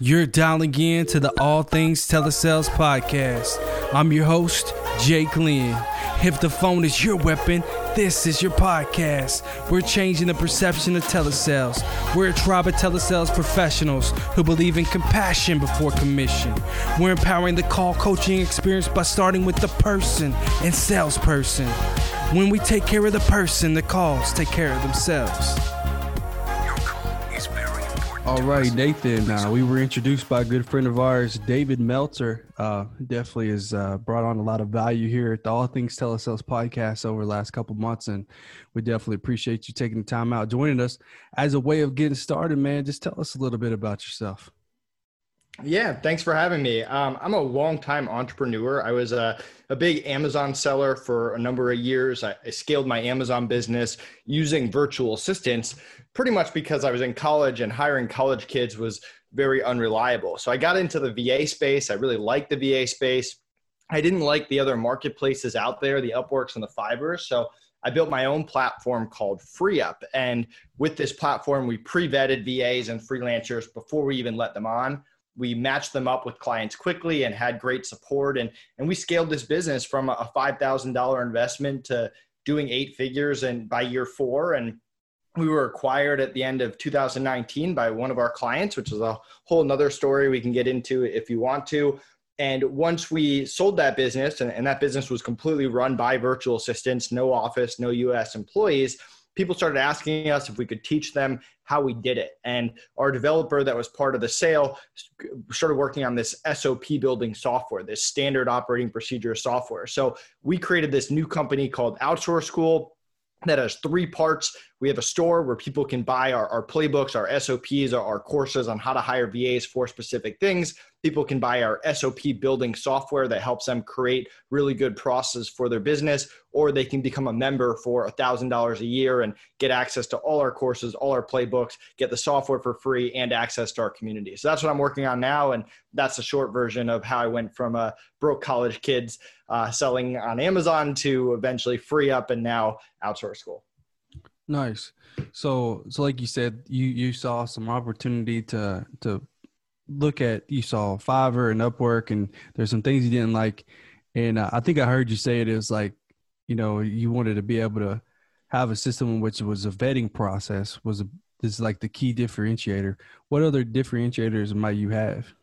You're dialing in to the All Things Telesales podcast. I'm your host, Jake Lynn. If the phone is your weapon, this is your podcast. We're changing the perception of telesales. We're a tribe of telesales professionals who believe in compassion before commission. We're empowering the call coaching experience by starting with the person and salesperson. When we take care of the person, the calls take care of themselves. All right, Nathan. Uh, we were introduced by a good friend of ours, David Meltzer. Uh, definitely has uh, brought on a lot of value here at the All Things Telesales podcast over the last couple months, and we definitely appreciate you taking the time out joining us. As a way of getting started, man, just tell us a little bit about yourself. Yeah, thanks for having me. Um, I'm a longtime entrepreneur. I was a, a big Amazon seller for a number of years. I, I, scaled my Amazon business using virtual assistants pretty much because I was in college and hiring college kids was very unreliable. So I got into the VA space. I really liked the VA space. I didn't like the other marketplaces out there, the Upworks and the Fiverrs. So I built my own platform called FreeUp. And with this platform, we pre vetted VAs and freelancers before we even let them on we matched them up with clients quickly and had great support. And and we scaled this business from a $5000 investment to doing eight figures and by year four. And we were acquired at the end of 2019 by one of our clients which is a whole nother story we can get into if you want to. And once we sold that business and, and that business was completely run by virtual assistants no office no us employees people started asking us if we could teach them how we did it. And our developer that was part of the sale started working on this SOP building software, this standard operating procedure software. So we created this new company called Outsource School that has three parts. We have a store where people can buy our, our playbooks, our SOPs, our, our, courses on how to hire VAs for specific things. People can buy our SOP building software that helps them create really good processes for their business, or they can become a member for $1,000 a year and get access to all our courses, all our playbooks, get the software for free, and access to our community. So that's what I'm working on now. And that's a short version of how I went from a broke college kids uh, selling on Amazon to eventually free up and now outsource school. Nice. So, so like you said, you you saw some opportunity to to look at you saw Fiverr and Upwork, and there's some things you didn't like, and uh, I think I heard you say it is like, you know, you wanted to be able to have a system in which it was a vetting process was a, is like the key differentiator. What other differentiators might you have?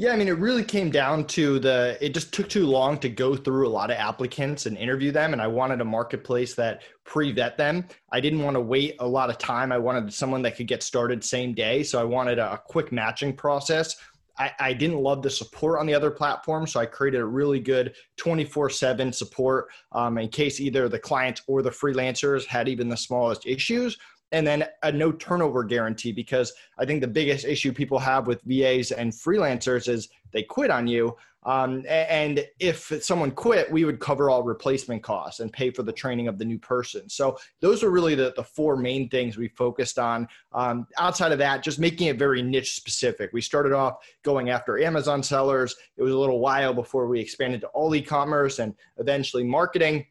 Yeah, I mean, it really came down to the, it just took too long to go through a lot of applicants and interview them. And I wanted a marketplace that pre vet them. I didn't want to wait a lot of time. I wanted someone that could get started same day. So I wanted a, a quick matching process. I, I, didn't love the support on the other platforms. So I created a really good 24 7 support um, in case either the clients or the freelancers had even the smallest issues and then a no turnover guarantee because I think the biggest issue people have with VAs and freelancers is they quit on you. Um, and if someone quit, we would cover all replacement costs and pay for the training of the new person. So those are really the, the four main things we focused on. Um, outside of that, just making it very niche specific. We started off going after Amazon sellers. It was a little while before we expanded to all e-commerce and eventually marketing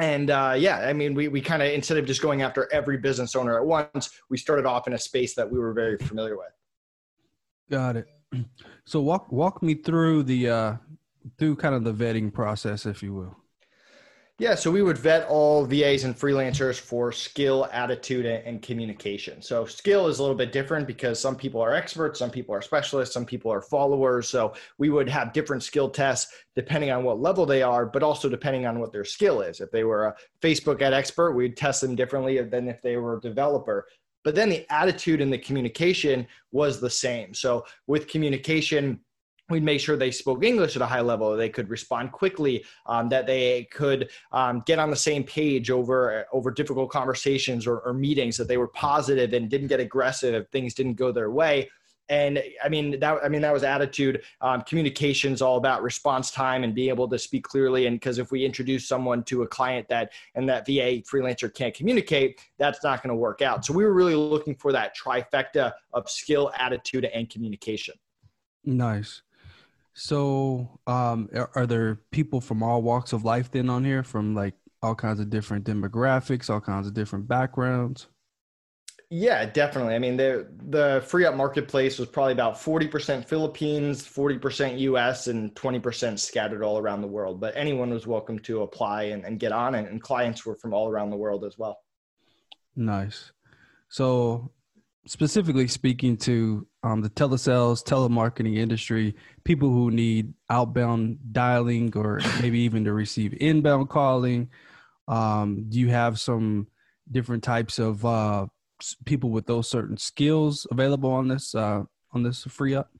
and uh, yeah, I mean, we, we kind of, instead of just going after every business owner at once, we started off in a space that we were very familiar with. Got it. So walk, walk me through the, uh, through kind of the vetting process, if you will. Yeah, so we would vet all VAs and freelancers for skill, attitude, and communication. So, skill is a little bit different because some people are experts, some people are specialists, some people are followers. So, we would have different skill tests depending on what level they are, but also depending on what their skill is. If they were a Facebook ad expert, we'd test them differently than if they were a developer. But then the attitude and the communication was the same. So, with communication, we'd make sure they spoke English at a high level, they could respond quickly, um, that they could um, get on the same page over over difficult conversations or, or, meetings, that they were positive and didn't get aggressive if things didn't go their way. And I mean that I mean that was attitude. Um, communications all about response time and being able to speak clearly. And because if we introduce someone to a client that and that VA freelancer can't communicate, that's not going to work out. So we were really looking for that trifecta of skill, attitude, and communication. Nice. So, um, are, are, there people from all walks of life then on here, from like all kinds of different demographics, all kinds of different backgrounds? Yeah, definitely. I mean, the the free up marketplace was probably about 40% Philippines, 40% US, and 20% scattered all around the world. But anyone was welcome to apply and, and get on, and, and clients were from all around the world as well. Nice. So, specifically speaking to um, the telesales, telemarketing industry, people who need outbound dialing or maybe even to receive inbound calling, um, do you have some different types of uh, people with those certain skills available on this uh, on this free up?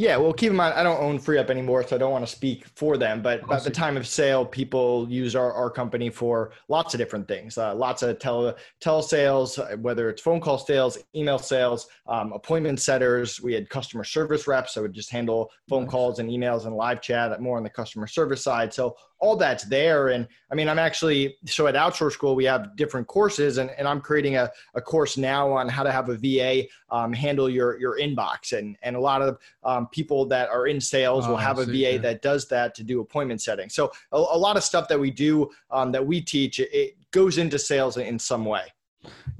Yeah, well, keep in mind, I don't own FreeUp anymore, so I don't want to speak for them. But at the time of sale, people use our, our company for lots of different things. Uh, lots of tele telesales, whether it's phone call sales, email sales, um, appointment setters. We had customer service reps. that would just handle phone nice. calls and emails and live chat, more on the customer service side. So all that's there. And I mean, I'm actually, so at Outsource School, we have different courses, and, and I'm creating a, a course now on how to have a VA um, handle your, your inbox. And, and a lot of um, people that are in sales will oh, have a VA yeah. that does that to do appointment setting. So a, a lot of stuff that we do um, that we teach, it, it goes into sales in some way.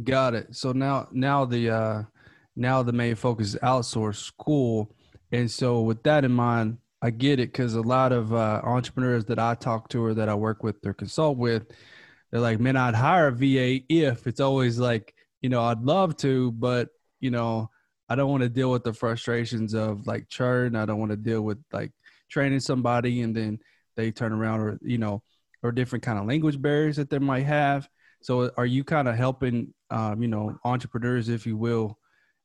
Got it. So now, now the, uh, now the main focus is outsource school. And so with that in mind, I get it because a lot of uh, entrepreneurs that I talk to or that I work with or consult with, they're like, man, I'd hire a VA if it's always like, you know, I'd love to, but you know, I don't want to deal with the frustrations of like churn. I don't want to deal with like training somebody and then they turn around or you know, or different kind of language barriers that they might have. So, are you kind of helping, um, you know, entrepreneurs, if you will,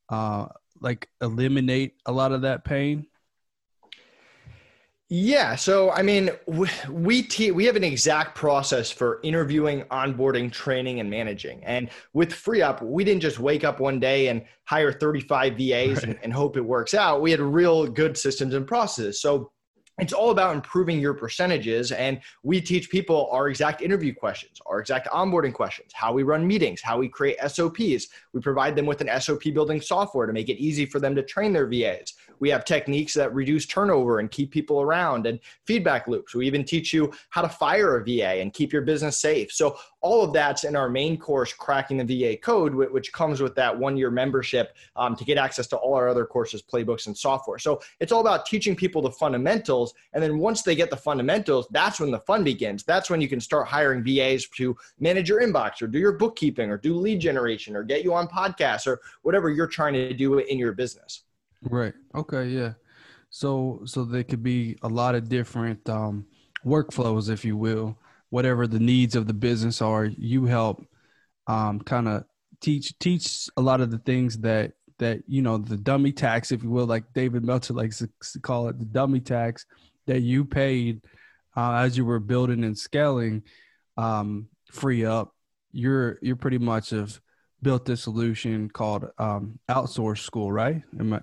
uh, like eliminate a lot of that pain? Yeah, so I mean, we we, te- we have an exact process for interviewing, onboarding, training, and managing. And with FreeUp, we didn't just wake up one day and hire 35 VAs right. and, and hope it works out. We had real good systems and processes. So it's all about improving your percentages and we teach people our exact interview questions our exact onboarding questions how we run meetings how we create sops we provide them with an sop building software to make it easy for them to train their vas we have techniques that reduce turnover and keep people around and feedback loops we even teach you how to fire a va and keep your business safe so all of that's in our main course, Cracking the VA Code, which comes with that one year membership um, to get access to all our other courses, playbooks, and software. So it's all about teaching people the fundamentals. And then once they get the fundamentals, that's when the fun begins. That's when you can start hiring VAs to manage your inbox or do your bookkeeping or do lead generation or get you on podcasts or whatever you're trying to do in your business. Right. Okay. Yeah. So, so there could be a lot of different um, workflows, if you will whatever the needs of the business are you help um, kind of teach teach a lot of the things that that you know the dummy tax if you will like david meltzer likes to call it the dummy tax that you paid uh, as you were building and scaling um, free up you're you're pretty much have built this solution called um, outsource school right Am I,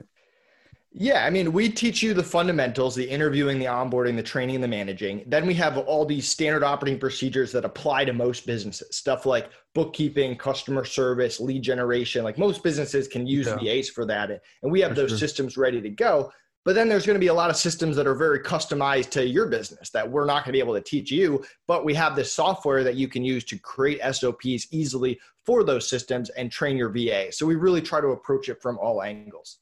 yeah, I mean, we teach you the fundamentals, the interviewing, the onboarding, the training, the managing. Then we have all these standard operating procedures that apply to most businesses. Stuff like bookkeeping, customer service, lead generation. Like most businesses can use yeah. VAs for that. And we have That's those true. systems ready to go. But then there's going to be a lot of systems that are very customized to your business that we're not going to be able to teach you. But we have this software that you can use to create SOPs easily for those systems and train your VA. So we really try to approach it from all angles.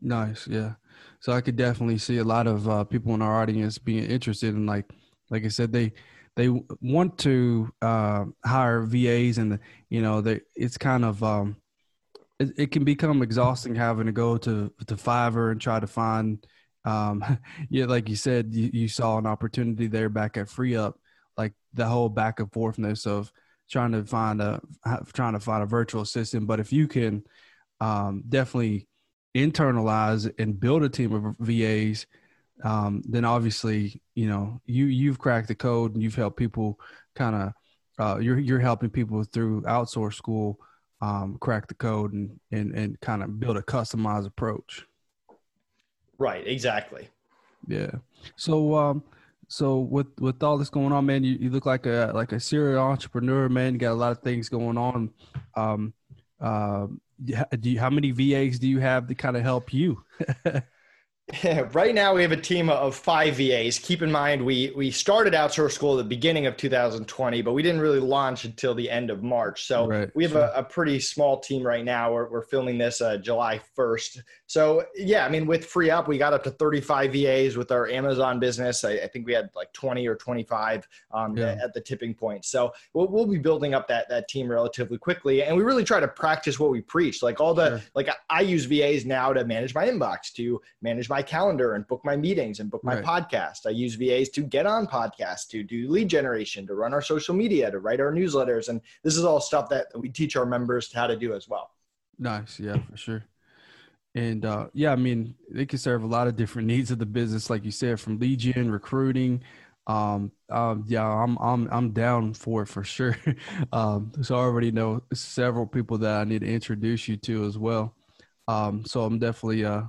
Nice, yeah. So I could definitely see a lot of uh, people in our audience being interested in like, like I said, they they want to uh, hire VAs, and you know, they it's kind of um, it, it, can become exhausting having to go to to Fiverr and try to find. Um, yeah, like you said, you, you saw an opportunity there back at Free Up, like the whole back and forthness of trying to find a trying to find a virtual assistant. But if you can um, definitely internalize and build a team of VAs, um, then obviously you know you you've cracked the code and you've helped people kind of uh, you're you're helping people through outsource school um, crack the code and and and kind of build a customized approach. Right. Exactly. Yeah. So um so with with all this going on, man, you, you look like a like a serial entrepreneur, man. You got a lot of things going on. Um, uh, do you, how many VAs do you have to kind of help you? right now we have a team of five VAs. Keep in mind we we started outsource school at the beginning of 2020, but we didn't really launch until the end of March. So right. we have a, a, pretty small team right now. We're, we're filming this uh, July 1st. So yeah, I mean with free up we got up to 35 VAs with our Amazon business. I, I think we had like 20 or 25 um, yeah. at the tipping point. So we'll, we'll be building up that that team relatively quickly, and we really try to practice what we preach. Like all the sure. like I use VAs now to manage my inbox, to manage my my calendar and book my meetings and book my right. podcast. I use VAs to get on podcasts, to do lead generation, to run our social media, to write our newsletters. And this is all stuff that we teach our members how to do as well. Nice. Yeah, for sure. And uh, yeah, I mean, they can serve a lot of different needs of the business, like you said, from lead gen, recruiting. Um, um, yeah, I'm I'm I'm down for it for sure. um, so I already know several people that I need to introduce you to as well. Um, so I'm definitely uh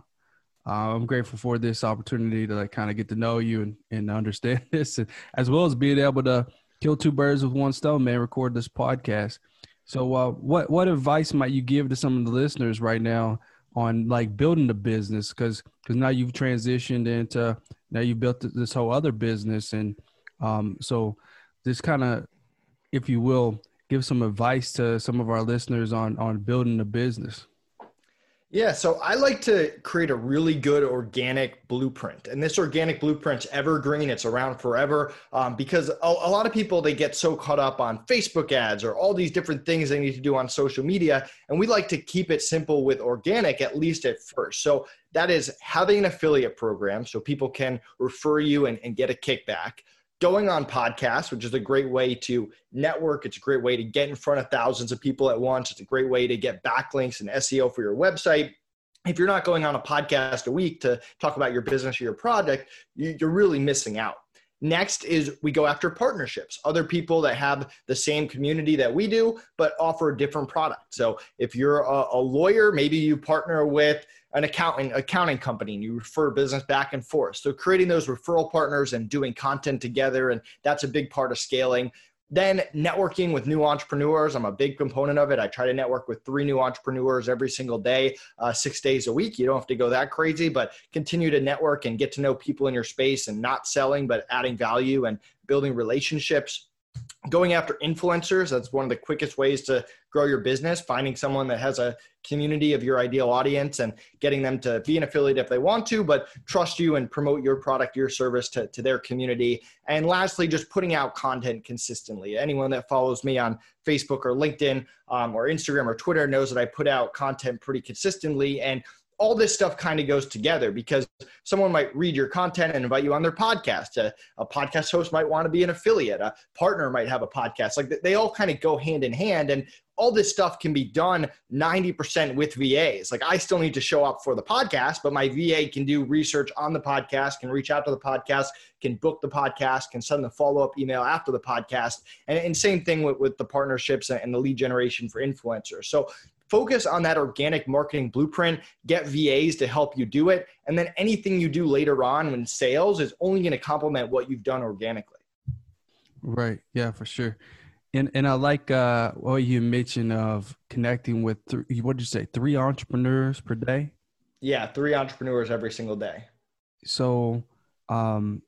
uh, I'm grateful for this opportunity to like kind of get to know you and, and understand this, and, as well as being able to kill two birds with one stone, man. Record this podcast. So, uh, what what advice might you give to some of the listeners right now on like building the business? Because because now you've transitioned into now you've built this whole other business, and um, so this kind of, if you will, give some advice to some of our listeners on on building a business. Yeah, so I like to create a really good organic blueprint, and this organic blueprint's evergreen. It's around forever um, because a, a, lot of people they get so caught up on Facebook ads or all these different things they need to do on social media, and we like to keep it simple with organic at least at first. So that is having an affiliate program so people can refer you and, and get a kickback going on podcasts, which is a great way to network. It's a great way to get in front of thousands of people at once. It's a great way to get backlinks and SEO for your website. If you're not going on a podcast a week to talk about your business or your product, you're really missing out. Next is we go after partnerships, other people that have the same community that we do, but offer a different product. So if you're a, a lawyer, maybe you partner with an accounting accounting company and you refer business back and forth. So creating those referral partners and doing content together, and that's a big part of scaling. Then networking with new entrepreneurs. I'm a big component of it. I try to network with three new entrepreneurs every single day, uh, six days a week. You don't have to go that crazy, but continue to network and get to know people in your space and not selling, but adding value and building relationships going after influencers that's one of the quickest ways to grow your business finding someone that has a community of your ideal audience and getting them to be an affiliate if they want to but trust you and promote your product your service to, to their community. And lastly just putting out content consistently. Anyone that follows me on facebook or linkedin um, or instagram or twitter knows that i put out content pretty consistently. And all this stuff kind of goes together because someone might read your content and invite you on their podcast. A, a, podcast host might want to be an affiliate. A partner might have a podcast. Like they all kind of go hand in hand. And all this stuff can be done 90% with VAs. Like I still need to show up for the podcast, but my VA can do research on the podcast, can reach out to the podcast, can book the podcast, can send the follow up email after the podcast. And, and same thing with, with the partnerships and the lead generation for influencers. So focus on that organic marketing blueprint, get VAs to help you do it. And then anything you do later on when sales is only going to complement what you've done organically. Right. Yeah, for sure. And and I like uh, what you mentioned of connecting with three, what did you say, three entrepreneurs per day? Yeah, three entrepreneurs every single day. So um,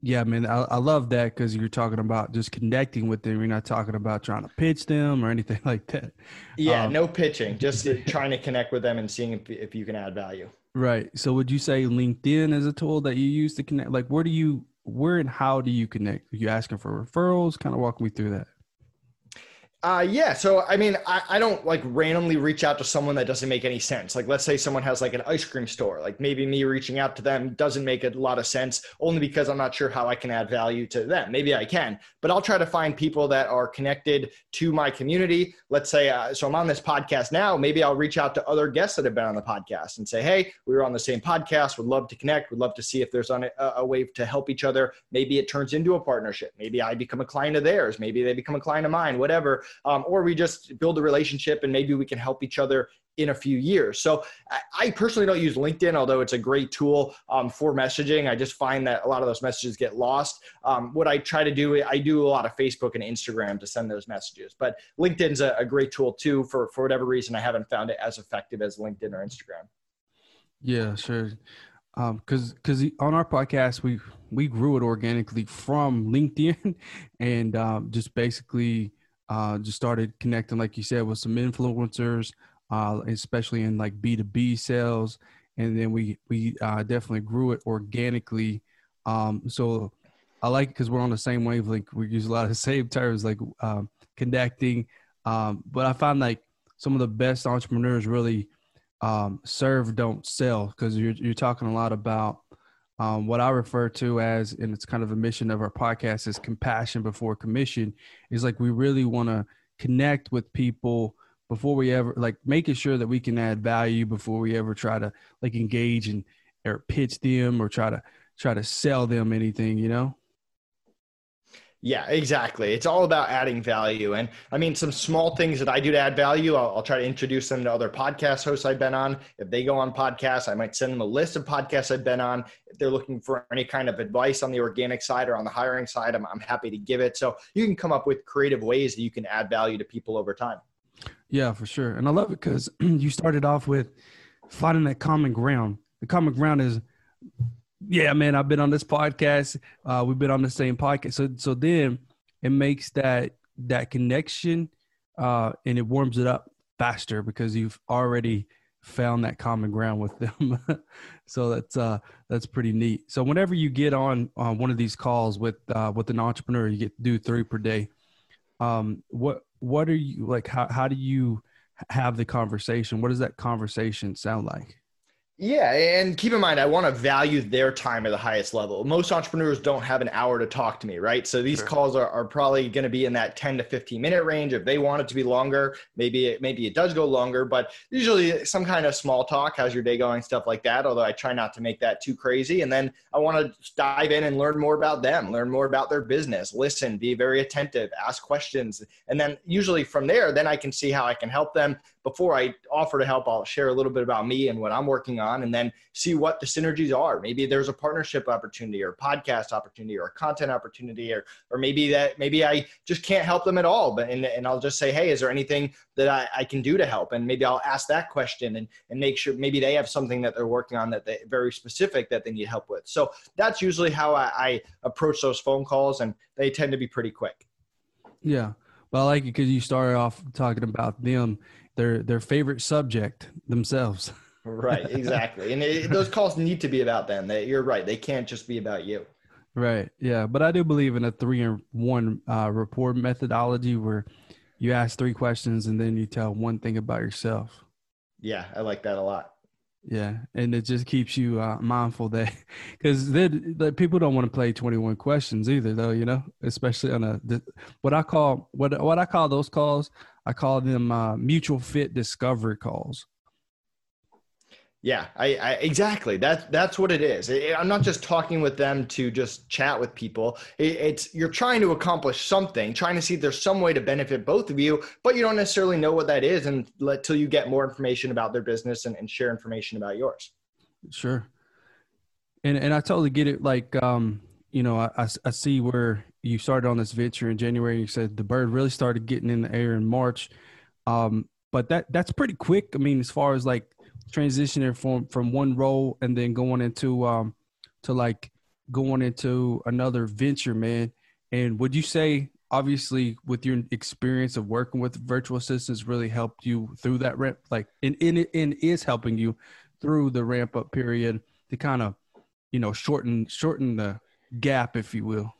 yeah, man, I, I love that because you're talking about just connecting with them. You're not talking about trying to pitch them or anything like that. Yeah, um, no pitching, just trying to connect with them and seeing if, if you can add value. Right. So, would you say LinkedIn is a tool that you use to connect? Like, where do you, where and how do you connect? Are you asking for referrals? Kind of walk me through that. Uh, yeah. So, I mean, I, I don't like randomly reach out to someone that doesn't make any sense. Like, let's say someone has like an ice cream store. Like, maybe me reaching out to them doesn't make a lot of sense only because I'm not sure how I can add value to them. Maybe I can, but I'll try to find people that are connected to my community. Let's say, uh, so I'm on this podcast now. Maybe I'll reach out to other guests that have been on the podcast and say, hey, we were on the same podcast. Would love to connect. Would love to see if there's a, a way to help each other. Maybe it turns into a partnership. Maybe I become a client of theirs. Maybe they become a client of mine, whatever um, or we just build a relationship and maybe we can help each other in a few years. So I personally don't use LinkedIn, although it's a great tool um, for messaging. I just find that a lot of those messages get lost. Um, what I try to do, I do a lot of Facebook and Instagram to send those messages, but LinkedIn's a, a great tool too. For for whatever reason, I haven't found it as effective as LinkedIn or Instagram. Yeah, sure. because um, because on our podcast we we grew it organically from LinkedIn and um, just basically uh, just started connecting, like you said, with some influencers, uh, especially in like B two B sales, and then we we uh, definitely grew it organically. Um, so I like it because we're on the same wavelength. We use a lot of the same terms like um, connecting, um, but I find like some of the best entrepreneurs really um, serve, don't sell, because you're you're talking a lot about um, what I refer to as, and it's kind of a mission of our podcast, is compassion before commission. Is like we really want to connect with people before we ever like making sure that we can add value before we ever try to like engage and or pitch them or try to try to sell them anything, you know. Yeah, exactly. It's all about adding value. And I mean, some small things that I do to add value, I'll, I'll, try to introduce them to other podcast hosts I've been on. If they go on podcasts, I might send them a list of podcasts I've been on. If they're looking for any kind of advice on the organic side or on the hiring side, I'm, I'm happy to give it. So you can come up with creative ways that you can add value to people over time. Yeah, for sure. And I love it because you started off with finding that common ground. The common ground is yeah, man, I've been on this podcast. Uh, we've been on the same podcast. So so then it makes that that connection uh, and it warms it up faster because you've already found that common ground with them. so that's uh that's pretty neat. So whenever you get on on one of these calls with uh, with an entrepreneur, you get to do three per day. Um, what what are you like? How how do you have the conversation? What does that conversation sound like? Yeah, and keep in mind, I want to value their time at the highest level. Most entrepreneurs don't have an hour to talk to me, right? So these sure. calls are, are probably going to be in that 10 to 15 minute range. If they want it to be longer, maybe it, maybe it does go longer, but usually some kind of small talk, how's your day going, stuff like that. Although I try not to make that too crazy. And then I want to dive in and learn more about them, learn more about their business, listen, be very attentive, ask questions. And then usually from there, then I can see how I can help them before I offer to help, I'll share a little bit about me and what I'm working on and then see what the synergies are. Maybe there's a partnership opportunity or podcast opportunity or a content opportunity or, or maybe that, maybe I just can't help them at all. But, and, and I'll just say, Hey, is there anything that I, I can do to help? And maybe I'll ask that question and, and make sure maybe they have something that they're working on that they very specific that they need help with. So that's usually how I, I approach those phone calls and they tend to be pretty quick. Yeah. Well, I like it because you started off talking about them their their favorite subject themselves. right, exactly. And it, those calls need to be about them. They, you're right. They can't just be about you. Right. Yeah. But I do believe in a three and one uh, rapport methodology where you ask three questions and then you tell one thing about yourself. Yeah, I like that a lot. Yeah, and it just keeps you uh, mindful that because the people don't want to play twenty one questions either, though. You know, especially on a what I call what what I call those calls. I call them uh, mutual fit discovery calls. Yeah, I, I, exactly. That's that's what it is. I'm not just talking with them to just chat with people. It, it's you're trying to accomplish something, trying to see if there's some way to benefit both of you, but you don't necessarily know what that is until you get more information about their business and, and share information about yours. Sure. And and I totally get it. Like, um, you know, I, I see where you started on this venture in January. You said the bird really started getting in the air in March. Um, but that that's pretty quick. I mean, as far as like transitioning from from one role and then going into um to like going into another venture, man. And would you say obviously with your experience of working with virtual assistants really helped you through that ramp like and, and, and is helping you through the ramp up period to kind of you know shorten shorten the gap if you will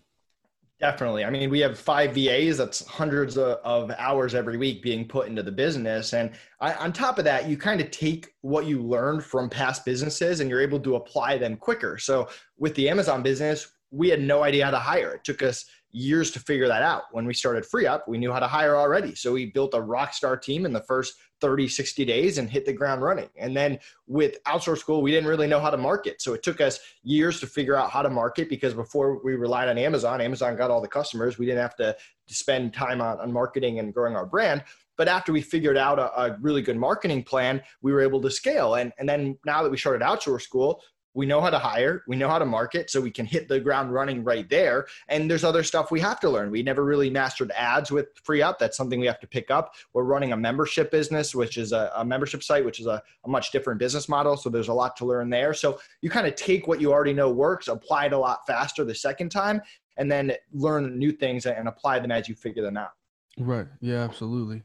Definitely. I mean, we have five VAs. That's hundreds of, of hours every week being put into the business. And I, on top of that, you kind of take what you learned from past businesses and you're able to apply them quicker. So with the Amazon business, we had no idea how to hire. It took us years to figure that out. When we started Free Up, we knew how to hire already. So we built a rock star team in the first 30, 60 days and hit the ground running. And then with Outsource School, we didn't really know how to market. So it took us years to figure out how to market because before we relied on Amazon, Amazon got all the customers. We didn't have to, spend time on, on marketing and growing our brand. But after we figured out a, a, really good marketing plan, we were able to scale. And, and then now that we started Outsource School, we know how to hire, we know how to market, so we can hit the ground running right there. And there's other stuff we have to learn. We never really mastered ads with Free Up. That's something we have to pick up. We're running a membership business, which is a, a membership site, which is a, a, much different business model. So there's a lot to learn there. So you kind of take what you already know works, apply it a lot faster the second time, and then learn new things and apply them as you figure them out. Right. Yeah, absolutely.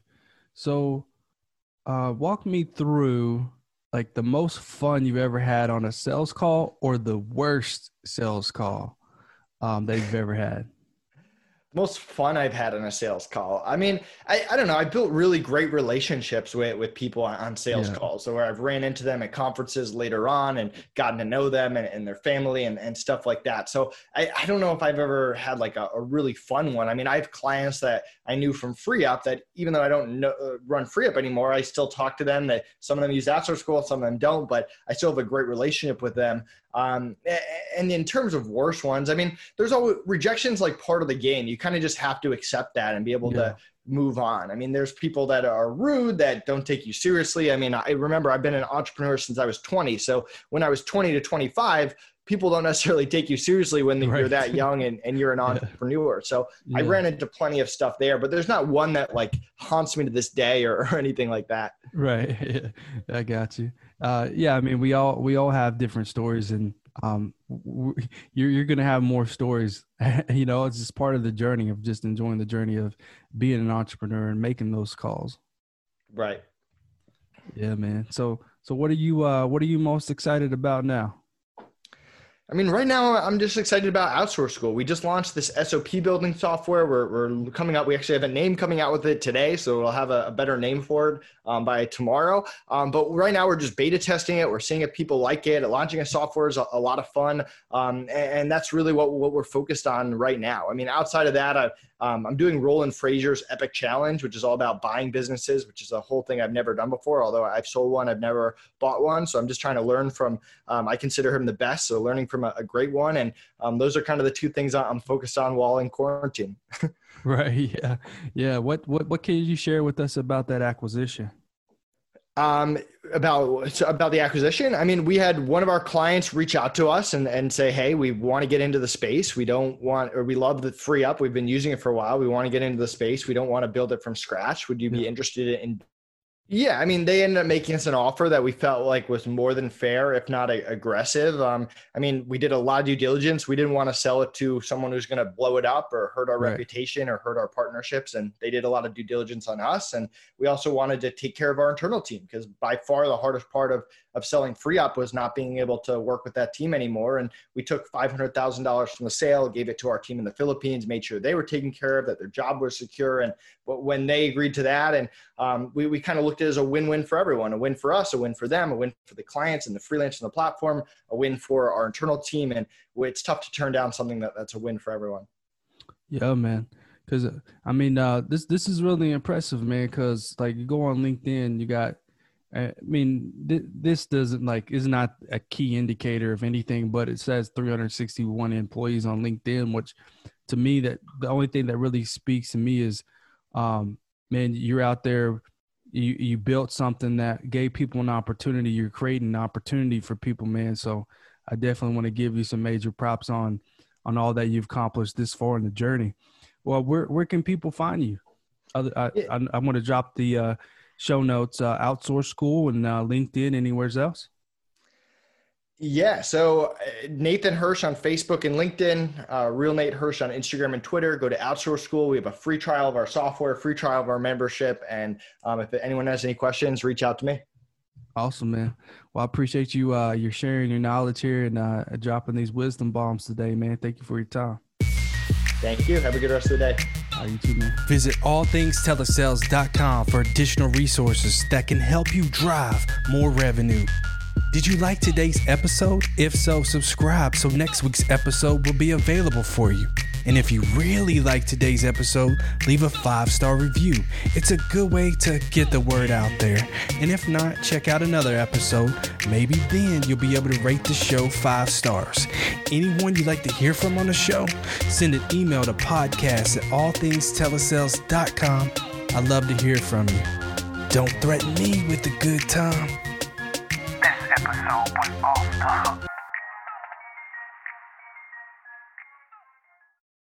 So uh, walk me through like the most fun you've ever had on a sales call or the worst sales call um, that you've ever had? Most fun I've had on a sales call. I mean, I, I don't know. I built really great relationships with, with people on, sales yeah. calls. So where I've ran into them at conferences later on and gotten to know them and, and their family and, and stuff like that. So I, I don't know if I've ever had like a, a, really fun one. I mean, I have clients that I knew from Free Up that even though I don't know, uh, run Free Up anymore, I still talk to them that some of them use Outsource School, some of them don't, but I still have a great relationship with them. Um, and in terms of worse ones, I mean, there's always rejections like part of the game. You kind of just have to accept that and be able yeah. to move on. I mean, there's people that are rude that don't take you seriously. I mean, I remember I've been an entrepreneur since I was 20. So when I was 20 to 25, people don't necessarily take you seriously when right. you're that young and, and you're an entrepreneur. Yeah. So yeah. I ran into plenty of stuff there, but there's not one that like haunts me to this day or, or anything like that. Right. Yeah. I got you uh, yeah, I mean, we all we all have different stories, and um, you're you're gonna have more stories. you know, it's just part of the journey of just enjoying the journey of being an entrepreneur and making those calls. Right. Yeah, man. So so what are you uh, what are you most excited about now? I mean, right now I'm just excited about Outsource School. We just launched this SOP building software. We're, we're coming out. We actually have a name coming out with it today, so we'll have a, a better name for it um, by tomorrow. Um, but right now we're just beta testing it. We're seeing if people like it. Launching a software is a, a lot of fun, um, and, and, that's really what what we're focused on right now. I mean, outside of that, I, um, I'm doing Roland Frasier's Epic Challenge, which is all about buying businesses, which is a whole thing I've never done before. Although I've sold one, I've never bought one. So I'm just trying to learn from. Um, I consider him the best, so learning from a, a great one. And um, those are kind of the two things I'm focused on while in quarantine. right. Yeah. Yeah. What what what can you share with us about that acquisition? Um, about about the acquisition. I mean, we had one of our clients reach out to us and, and say, "Hey, we want to get into the space. We don't want, or we love the free up. We've been using it for a while. We want to get into the space. We don't want to build it from scratch. Would you be interested in yeah, I mean, they ended up making us an offer that we felt like was more than fair, if not a, aggressive. Um, I mean, we did a lot of due diligence. We didn't want to sell it to someone who's going to blow it up or hurt our right. reputation or hurt our partnerships. And they did a lot of due diligence on us. And we also wanted to take care of our internal team because by far the hardest part of of selling free up was not being able to work with that team anymore. And we took $500,000 from the sale, gave it to our team in the Philippines, made sure they were taken care of, that their job was secure. And when they agreed to that, and um, we, we kind of looked at it as a win-win for everyone, a win for us, a win for them, a win for the clients and the freelance and the platform, a win for our internal team. And it's tough to turn down something that, that's a win for everyone. Yeah, man. Cause I mean, uh, this, this is really impressive, man. Cause like you go on LinkedIn, you got I mean, th- this doesn't like is not a key indicator of anything, but it says 361 employees on LinkedIn, which to me that the only thing that really speaks to me is, um, man, you're out there, you you built something that gave people an opportunity. You're creating an opportunity for people, man. So I definitely want to give you some major props on on all that you've accomplished this far in the journey. Well, where where can people find you? I I, I, I want to drop the uh, show notes, uh, Outsource School and uh, LinkedIn, anywhere else? Yeah. So uh, Nathan Hirsch on Facebook and LinkedIn, uh, Real Nate Hirsch on Instagram and Twitter. Go to Outsource School. We have a free trial of our software, free trial of our membership. And um, if anyone has any questions, reach out to me. Awesome, man. Well, I appreciate you. Uh, you're sharing your knowledge here and uh, dropping these wisdom bombs today, man. Thank you for your time. Thank you. Have a good rest of the day. you too, man. Visit allthingstelesales.com for additional resources that can help you drive more revenue. Did you like today's episode? If so, subscribe so next week's episode will be available for you. And if you really like today's episode, leave a five star review. It's a good way to get the word out there. And if not, check out another episode. Maybe then you'll be able to rate the show five stars. Anyone you'd like to hear from on the show, send an email to podcast at allthingstelesales.com. I'd love to hear from you. Don't threaten me with a good time. 0.8